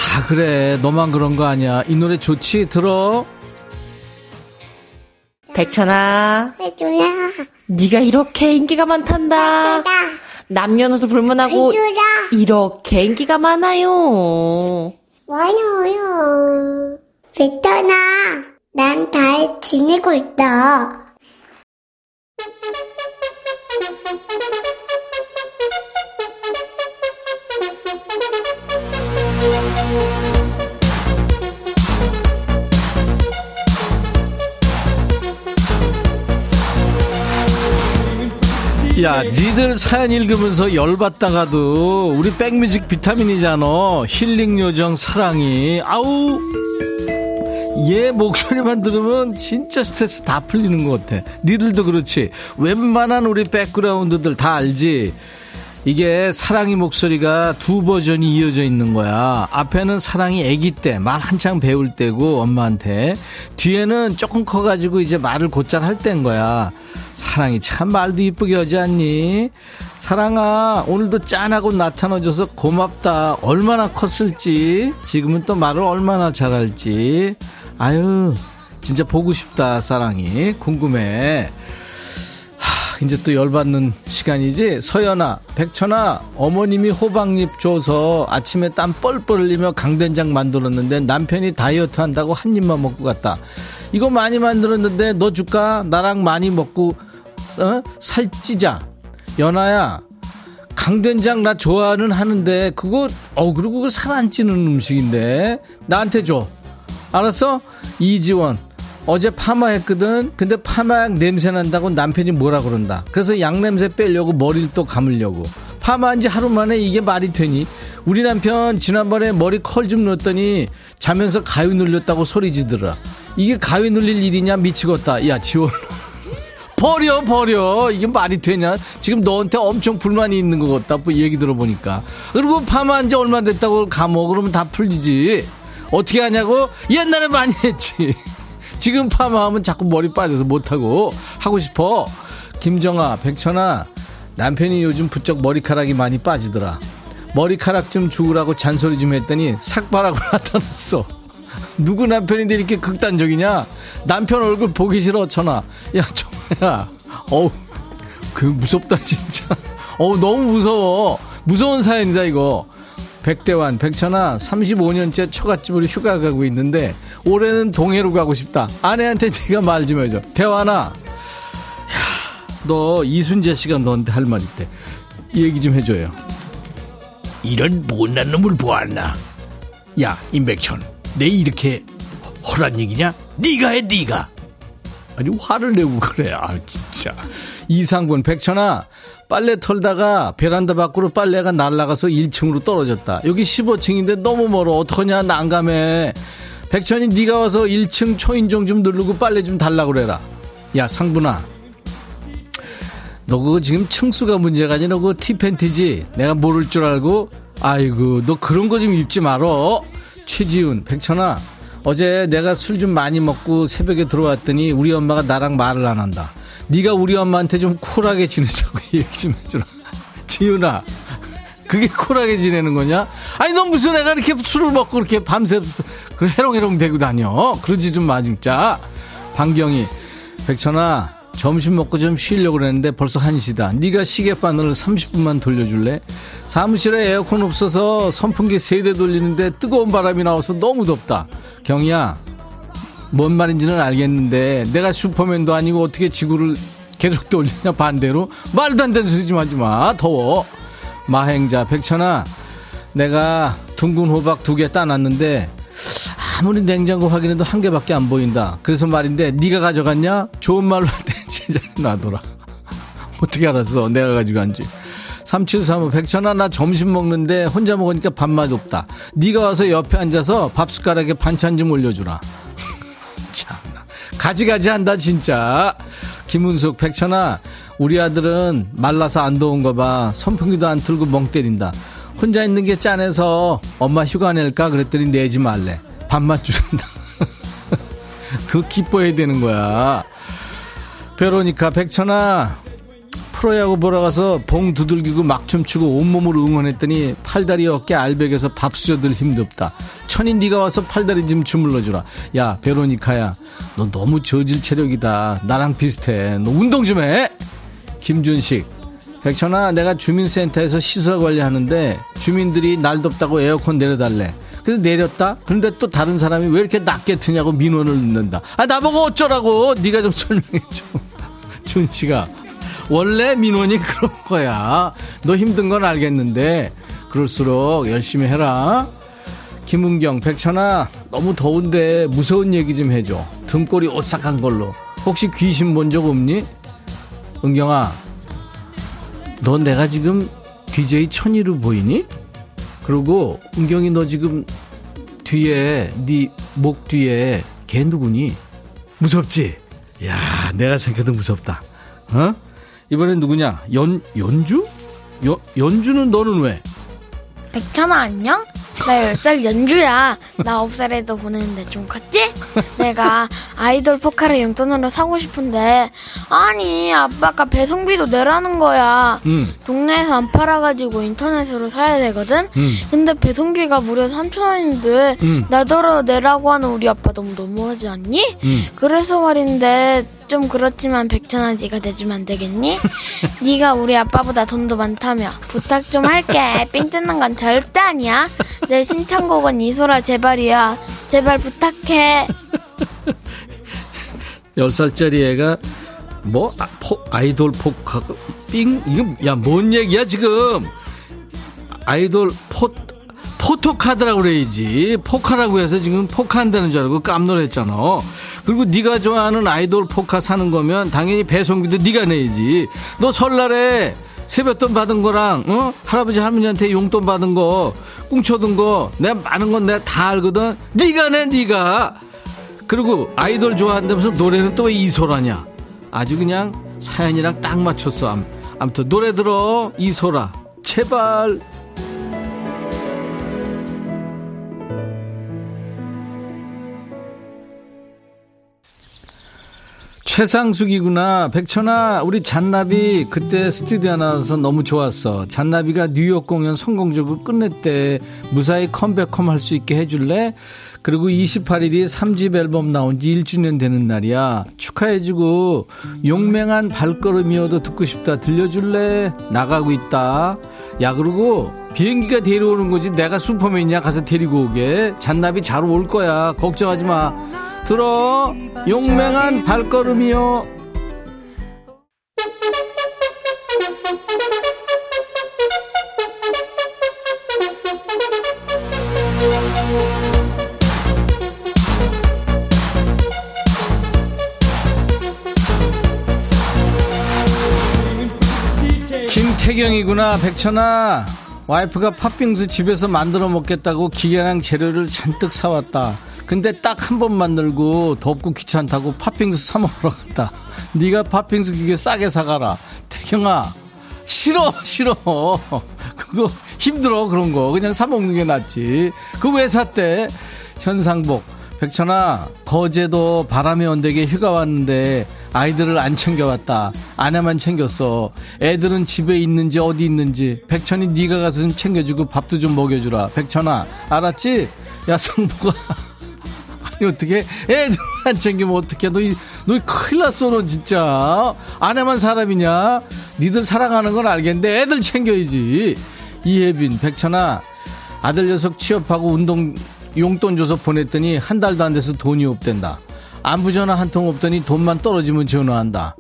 다 그래. 너만 그런 거 아니야. 이 노래 좋지? 들어. 백천아. 해줘야 네가 이렇게 인기가 많단다. 해줘라. 남녀노소 불문하고 해줘라. 이렇게 인기가 많아요. 많아요. 백천아 난 잘 지내고 있다. 야, 니들 사연 읽으면서 열받다가도 우리 백뮤직 비타민이잖아. 힐링 요정 사랑이. 아우. 얘 목소리만 들으면 진짜 스트레스 다 풀리는 것 같아. 니들도 그렇지. 웬만한 우리 백그라운드들 다 알지. 이게 사랑이 목소리가 두 버전이 이어져 있는 거야. 앞에는 사랑이 아기 때, 말 한창 배울 때고, 엄마한테. 뒤에는 조금 커가지고 이제 말을 곧잘 할 때인 거야. 사랑이 참 말도 이쁘게 하지 않니? 사랑아, 오늘도 짠하고 나타나줘서 고맙다. 얼마나 컸을지. 지금은 또 말을 얼마나 잘할지. 아유, 진짜 보고 싶다, 사랑이. 궁금해. 하, 이제 또 열받는 시간이지? 서연아, 백천아, 어머님이 호박잎 줘서 아침에 땀 뻘뻘 흘리며 강된장 만들었는데 남편이 다이어트 한다고 한 입만 먹고 갔다. 이거 많이 만들었는데 너 줄까? 나랑 많이 먹고, 어? 살찌자. 연아야, 강된장 나 좋아하는 하는데 그거 어 그리고 그거 살 안 찌는 음식인데. 나한테 줘. 알았어? 이지원. 어제 파마했거든. 근데 파마약 냄새 난다고 남편이 뭐라 그런다. 그래서 양냄새 빼려고 머리를 또 감으려고. 파마한 지 하루 만에 이게 말이 되니? 우리 남편 지난번에 머리 컬 좀 넣었더니 자면서 가위 눌렸다고 소리 지더라. 이게 가위 눌릴 일이냐 미치겠다. 야 지원 버려 버려 이게 말이 되냐 지금 너한테 엄청 불만이 있는 것 같다 뭐 얘기 들어보니까 그리고 파마한 지 얼마 됐다고 감어 그러면 다 풀리지 어떻게 하냐고? 옛날에 많이 했지. 지금 파마하면 자꾸 머리 빠져서 못하고 하고 싶어. 김정아, 백천아, 남편이 요즘 부쩍 머리카락이 많이 빠지더라. 머리카락 좀 주우라고 잔소리 좀 했더니 삭발하고 나타났어. 누구 남편인데 이렇게 극단적이냐? 남편 얼굴 보기 싫어, 천아. 야, 정아 야. 어우, 그 무섭다, 진짜. 어우, 너무 무서워. 무서운 사연이다, 이거. 백대환, 백천아, 35년째 처갓집으로 휴가 가고 있는데 올해는 동해로 가고 싶다. 아내한테 네가 말 좀 해줘. 대환아, 너 이순재 씨가 너한테 할 말 있대. 얘기 좀 해줘요. 이런 못난 놈을 보았나? 야, 임백천, 내 이렇게 허란 얘기냐? 네가 해, 네가. 아니 화를 내고 그래. 아 진짜. 이상군, 백천아, 빨래 털다가 베란다 밖으로 빨래가 날아가서 1층으로 떨어졌다. 여기 15층인데 너무 멀어. 어떡하냐 난감해. 백천이 네가 와서 1층 초인종 좀 누르고 빨래 좀 달라 그래라. 야 상분아. 너 그거 지금 층수가 문제가 아니라 그거 티팬티지. 내가 모를 줄 알고. 아이고 너 그런 거 좀 입지 말어. 최지훈 백천아. 어제 내가 술 좀 많이 먹고 새벽에 들어왔더니 우리 엄마가 나랑 말을 안 한다. 네가 우리 엄마한테 좀 쿨하게 지내자고 얘기 좀 해주라. 지윤아, 그게 쿨하게 지내는 거냐? 아니, 너 무슨 애가 이렇게 술을 먹고 이렇게 밤새 해롱해롱 대고 다녀? 그러지 좀 마, 진짜. 방경이, 백천아, 점심 먹고 좀 쉬려고 그랬는데 벌써 1시다. 네가 시계 바늘을 30분만 돌려줄래? 사무실에 에어컨 없어서 선풍기 세대 돌리는데 뜨거운 바람이 나와서 너무 덥다. 경이야, 뭔 말인지는 알겠는데 내가 슈퍼맨도 아니고 어떻게 지구를 계속 돌리냐 반대로 말도 안 되는 소리 좀 하지 마 더워 마행자 백천아 내가 둥근 호박 두 개 따놨는데 아무리 냉장고 확인해도 한 개밖에 안 보인다. 그래서 말인데 네가 가져갔냐? 좋은 말로 할 때 제자리 놔둬라. 어떻게 알았어? 내가 가져간지. 3735 백천아 나 점심 먹는데 혼자 먹으니까 밥맛 없다. 네가 와서 옆에 앉아서 밥 숟가락에 반찬 좀 올려주라. 참나 가지가지 한다 진짜. 김은숙 백천아 우리 아들은 말라서 안 더운 거 봐. 선풍기도 안 틀고 멍 때린다. 혼자 있는 게 짠해서 엄마 휴가 낼까 그랬더니 내지 말래. 밥맛 주는다. 그 기뻐해야 되는 거야. 베로니카 백천아 프로야구 보러 가서 봉 두들기고 막 춤추고 온몸으로 응원했더니 팔다리 어깨 알백에서 밥 수저들 힘겹다. 천인 네가 와서 팔다리 좀 주물러주라. 야 베로니카야 너 너무 저질 체력이다. 나랑 비슷해. 너 운동 좀 해. 김준식 백천아 내가 주민센터에서 시설 관리하는데 주민들이 날 덥다고 에어컨 내려달래. 그래서 내렸다. 그런데 또 다른 사람이 왜 이렇게 낮게 트냐고 민원을 넣는다. 아 나보고 어쩌라고. 네가 좀 설명해 줘. 준 씨가 원래 민원이 그런 거야. 너 힘든 건 알겠는데 그럴수록 열심히 해라. 김은경, 백천아, 너무 더운데 무서운 얘기 좀 해줘. 등골이 오싹한 걸로. 혹시 귀신 본 적 없니? 은경아, 너 내가 지금 DJ 천이로 보이니? 그리고 은경이 너 지금 뒤에 네 목 뒤에 걔 누구니? 무섭지? 야, 내가 생각해도 무섭다. 어? 이번엔 누구냐? 연, 연주? 연, 연주는 너는 왜? 백천아 안녕? 나 10살 연주야. 나 9살에도 보내는데 좀 컸지? 내가 아이돌 포카를 용돈으로 사고 싶은데 아니 아빠가 배송비도 내라는 거야. 음. 동네에서 안 팔아가지고 인터넷으로 사야 되거든? 음. 근데 배송비가 무려 3천 원인데 음. 나더러 내라고 하는 우리 아빠 너무 너무하지 않니? 음. 그래서 말인데 좀 그렇지만 백천아 네가 내주면 안 되겠니? 네가 우리 아빠보다 돈도 많다며 부탁 좀 할게. 삥 뜯는 건 절대 아니야. 내 신청곡은 이소라 제발이야. 제발 부탁해. 10살짜리 애가 뭐 아, 포, 아이돌 포카 삥 이거 야 뭔 얘기야 지금 아이돌 포 포토카드라고 그래야지 포카라고 해서 지금 포카한다는 줄 알고 깜놀했잖아 그리고 네가 좋아하는 아이돌 포카 사는 거면 당연히 배송비도 네가 내야지. 너 설날에 세뱃돈 받은 거랑 어? 할아버지 할머니한테 용돈 받은 거 꽁쳐둔 거 내가 많은 건 내가 다 알거든. 네가 내 네가. 그리고 아이돌 좋아한다면서 노래는 또 이소라냐? 아주 그냥 사연이랑 딱 맞췄어 아무튼 노래 들어. 이소라. 제발 최상숙이구나. 백천아, 우리 잔나비 그때 스튜디오 나와서 너무 좋았어. 잔나비가 뉴욕 공연 성공적으로 끝냈대. 무사히 컴백홈 할 수 있게 해줄래? 그리고 28일이 3집 앨범 나온 지 1주년 되는 날이야. 축하해주고, 용맹한 발걸음이어도 듣고 싶다. 들려줄래? 나가고 있다. 야, 그리고 비행기가 데려오는 거지. 내가 슈퍼맨이냐? 가서 데리고 오게. 잔나비 잘 올 거야. 걱정하지 마. 들어 용맹한 발걸음이요. 김태경이구나 백천아. 와이프가 팥빙수 집에서 만들어 먹겠다고 기계랑 재료를 잔뜩 사왔다 근데 딱 한 번 만들고 덥고 귀찮다고 팥빙수 사 먹으러 갔다. 네가 팥빙수 기계 싸게 사가라. 태경아 싫어 싫어. 그거 힘들어 그런 거 그냥 사 먹는 게 낫지. 그 왜 샀대? 현상복 백천아 거제도 바람이 온대게 휴가 왔는데 아이들을 안 챙겨왔다. 아내만 챙겼어. 애들은 집에 있는지 어디 있는지 백천이 네가 가서 좀 챙겨주고 밥도 좀 먹여주라. 백천아 알았지? 야 성복아 어떻게 애들 안 챙기면 어떻게 너, 너 큰일 났어 너 진짜. 아내만 사람이냐? 니들 사랑하는 건 알겠는데 애들 챙겨야지. 이혜빈 백천아 아들 녀석 취업하고 운동 용돈 줘서 보냈더니 한 달도 안 돼서 돈이 없댄다. 안부 전화 한 통 없더니 돈만 떨어지면 전화한다.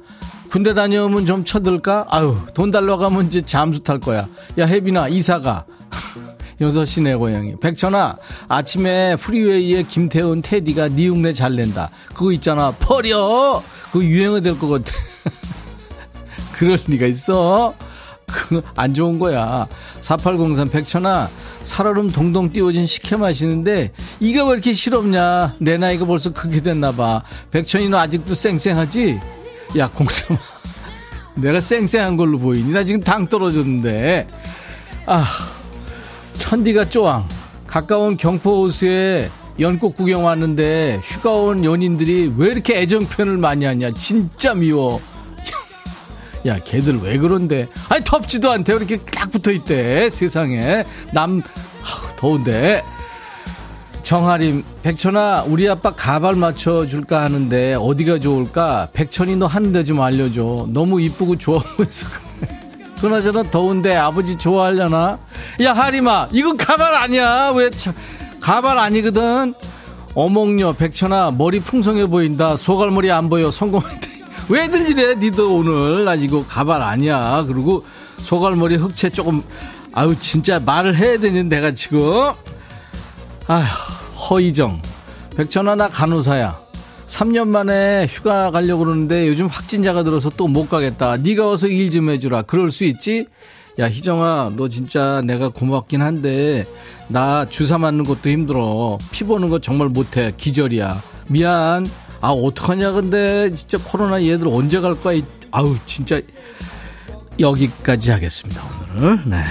군대 다녀오면 좀 쳐들까? 아유 돈 달라고 하면 이제 잠수 탈 거야. 야 혜빈아 이사가 6시 내 고양이. 백천아, 아침에 프리웨이에 김태훈 테디가 니 흉내 잘 낸다. 그거 있잖아. 버려! 그거 유행어 될 것 같아. 그럴 리가 있어? 그안 좋은 거야. 4803 백천아, 살얼음 동동 띄워진 식혜 마시는데 이거 왜 이렇게 실없냐? 내 나이가 벌써 그렇게 됐나 봐. 백천이 너 아직도 쌩쌩하지? 야, 공삼아. 내가 쌩쌩한 걸로 보이니? 나 지금 당 떨어졌는데. 아, 천디가 쪼왕. 가까운 경포 호수에 연꽃 구경 왔는데 휴가 온 연인들이 왜 이렇게 애정 표현을 많이 하냐. 진짜 미워. 야, 걔들 왜 그런데? 아니, 덥지도 않대. 이렇게 딱 붙어 있대. 세상에. 남, 더운데. 정하림, 백천아, 우리 아빠 가발 맞춰줄까 하는데 어디가 좋을까? 백천이 너 하는데 좀 알려줘. 너무 이쁘고 좋아 보여서 그나저나 더운데 아버지 좋아하려나? 야, 하림아, 이건 가발 아니야. 왜, 참, 가발 아니거든? 어몽녀, 백천아, 머리 풍성해 보인다. 소갈머리 안 보여. 성공했다. 왜들 이래, 니도 오늘. 나 이거 가발 아니야. 그리고 소갈머리 흑채 조금, 아유, 진짜 말을 해야 되는데, 내가 지금. 아휴. 허이정 백천아 나 간호사야 3년 만에 휴가 가려고 그러는데 요즘 확진자가 들어서 또 못 가겠다. 네가 와서 일 좀 해주라. 그럴 수 있지? 야 희정아 너 진짜 내가 고맙긴 한데 나 주사 맞는 것도 힘들어. 피 보는 거 정말 못해. 기절이야. 미안. 아 어떡하냐 근데. 진짜 코로나 얘들 언제 갈 거야? 아우 진짜 여기까지 하겠습니다 오늘은. 네.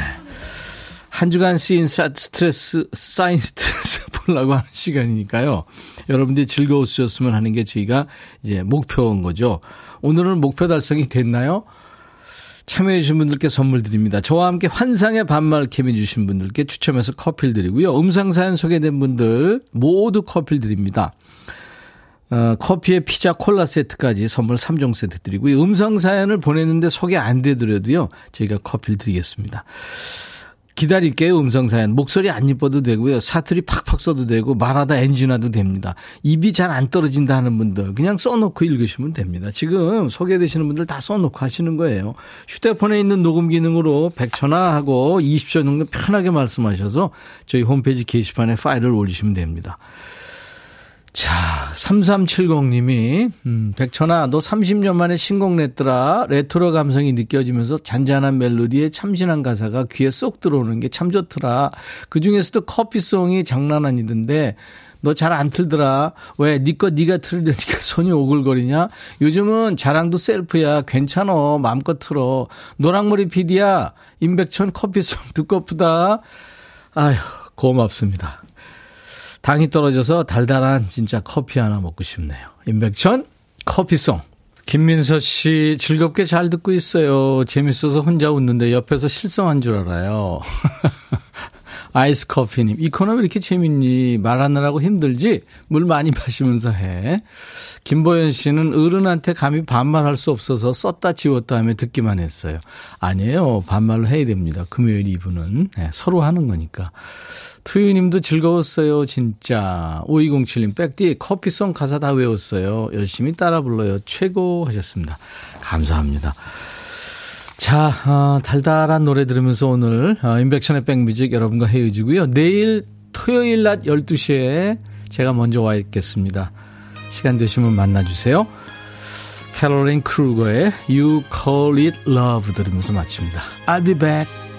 한 주간 쓰인 스트레스, 쌓인 스트레스 보려고 하는 시간이니까요. 여러분들이 즐거웠으면 하는 게 저희가 이제 목표인 거죠. 오늘은 목표 달성이 됐나요? 참여해주신 분들께 선물 드립니다. 저와 함께 환상의 반말 케미 주신 분들께 추첨해서 커피를 드리고요. 음상사연 소개된 분들 모두 커피를 드립니다. 어, 커피에 피자 콜라 세트까지 선물 3종 세트 드리고요. 음성 사연을 보냈는데 소개 안 되더라도요. 저희가 커피를 드리겠습니다. 기다릴게요, 음성사연. 목소리 안 이뻐도 되고요. 사투리 팍팍 써도 되고, 말하다 엔진화도 됩니다. 입이 잘 안 떨어진다 하는 분들, 그냥 써놓고 읽으시면 됩니다. 지금 소개되시는 분들 다 써놓고 하시는 거예요. 휴대폰에 있는 녹음 기능으로 100초나 하고 20초 정도 편하게 말씀하셔서 저희 홈페이지 게시판에 파일을 올리시면 됩니다. 자, 3370님이, 음, 백천아, 너 30년 만에 신곡 냈더라. 레트로 감성이 느껴지면서 잔잔한 멜로디에 참신한 가사가 귀에 쏙 들어오는 게 참 좋더라. 그 중에서도 커피송이 장난 아니던데, 너 잘 안 틀더라. 왜? 니거 니가 틀으려니까 손이 오글거리냐? 요즘은 자랑도 셀프야. 괜찮어. 마음껏 틀어. 노랑머리 피디야. 임백천 커피송 듣고프다. 아휴, 고맙습니다. 당이 떨어져서 달달한 진짜 커피 하나 먹고 싶네요. 임백천 커피송. 김민서 씨 즐겁게 잘 듣고 있어요. 재밌어서 혼자 웃는데 옆에서 실성한 줄 알아요. 아이스 커피님, 이 코너 왜 이렇게 재밌니? 말하느라고 힘들지? 물 많이 마시면서 해. 김보현 씨는 어른한테 감히 반말할 수 없어서 썼다 지웠다 하며 듣기만 했어요. 아니에요. 반말을 해야 됩니다. 금요일 이브는. 네, 서로 하는 거니까. 투유님도 즐거웠어요, 진짜. 5207님, 백디 커피송 가사 다 외웠어요. 열심히 따라 불러요. 최고 하셨습니다. 감사합니다. 자, 어, 달달한 노래 들으면서 오늘 어, 인백션의 백뮤직 여러분과 헤어지고요. 내일 토요일 낮 12시에 제가 먼저 와 있겠습니다. 시간 되시면 만나주세요. 캐롤린 크루거의 You Call It Love 들으면서 마칩니다. I'll be back.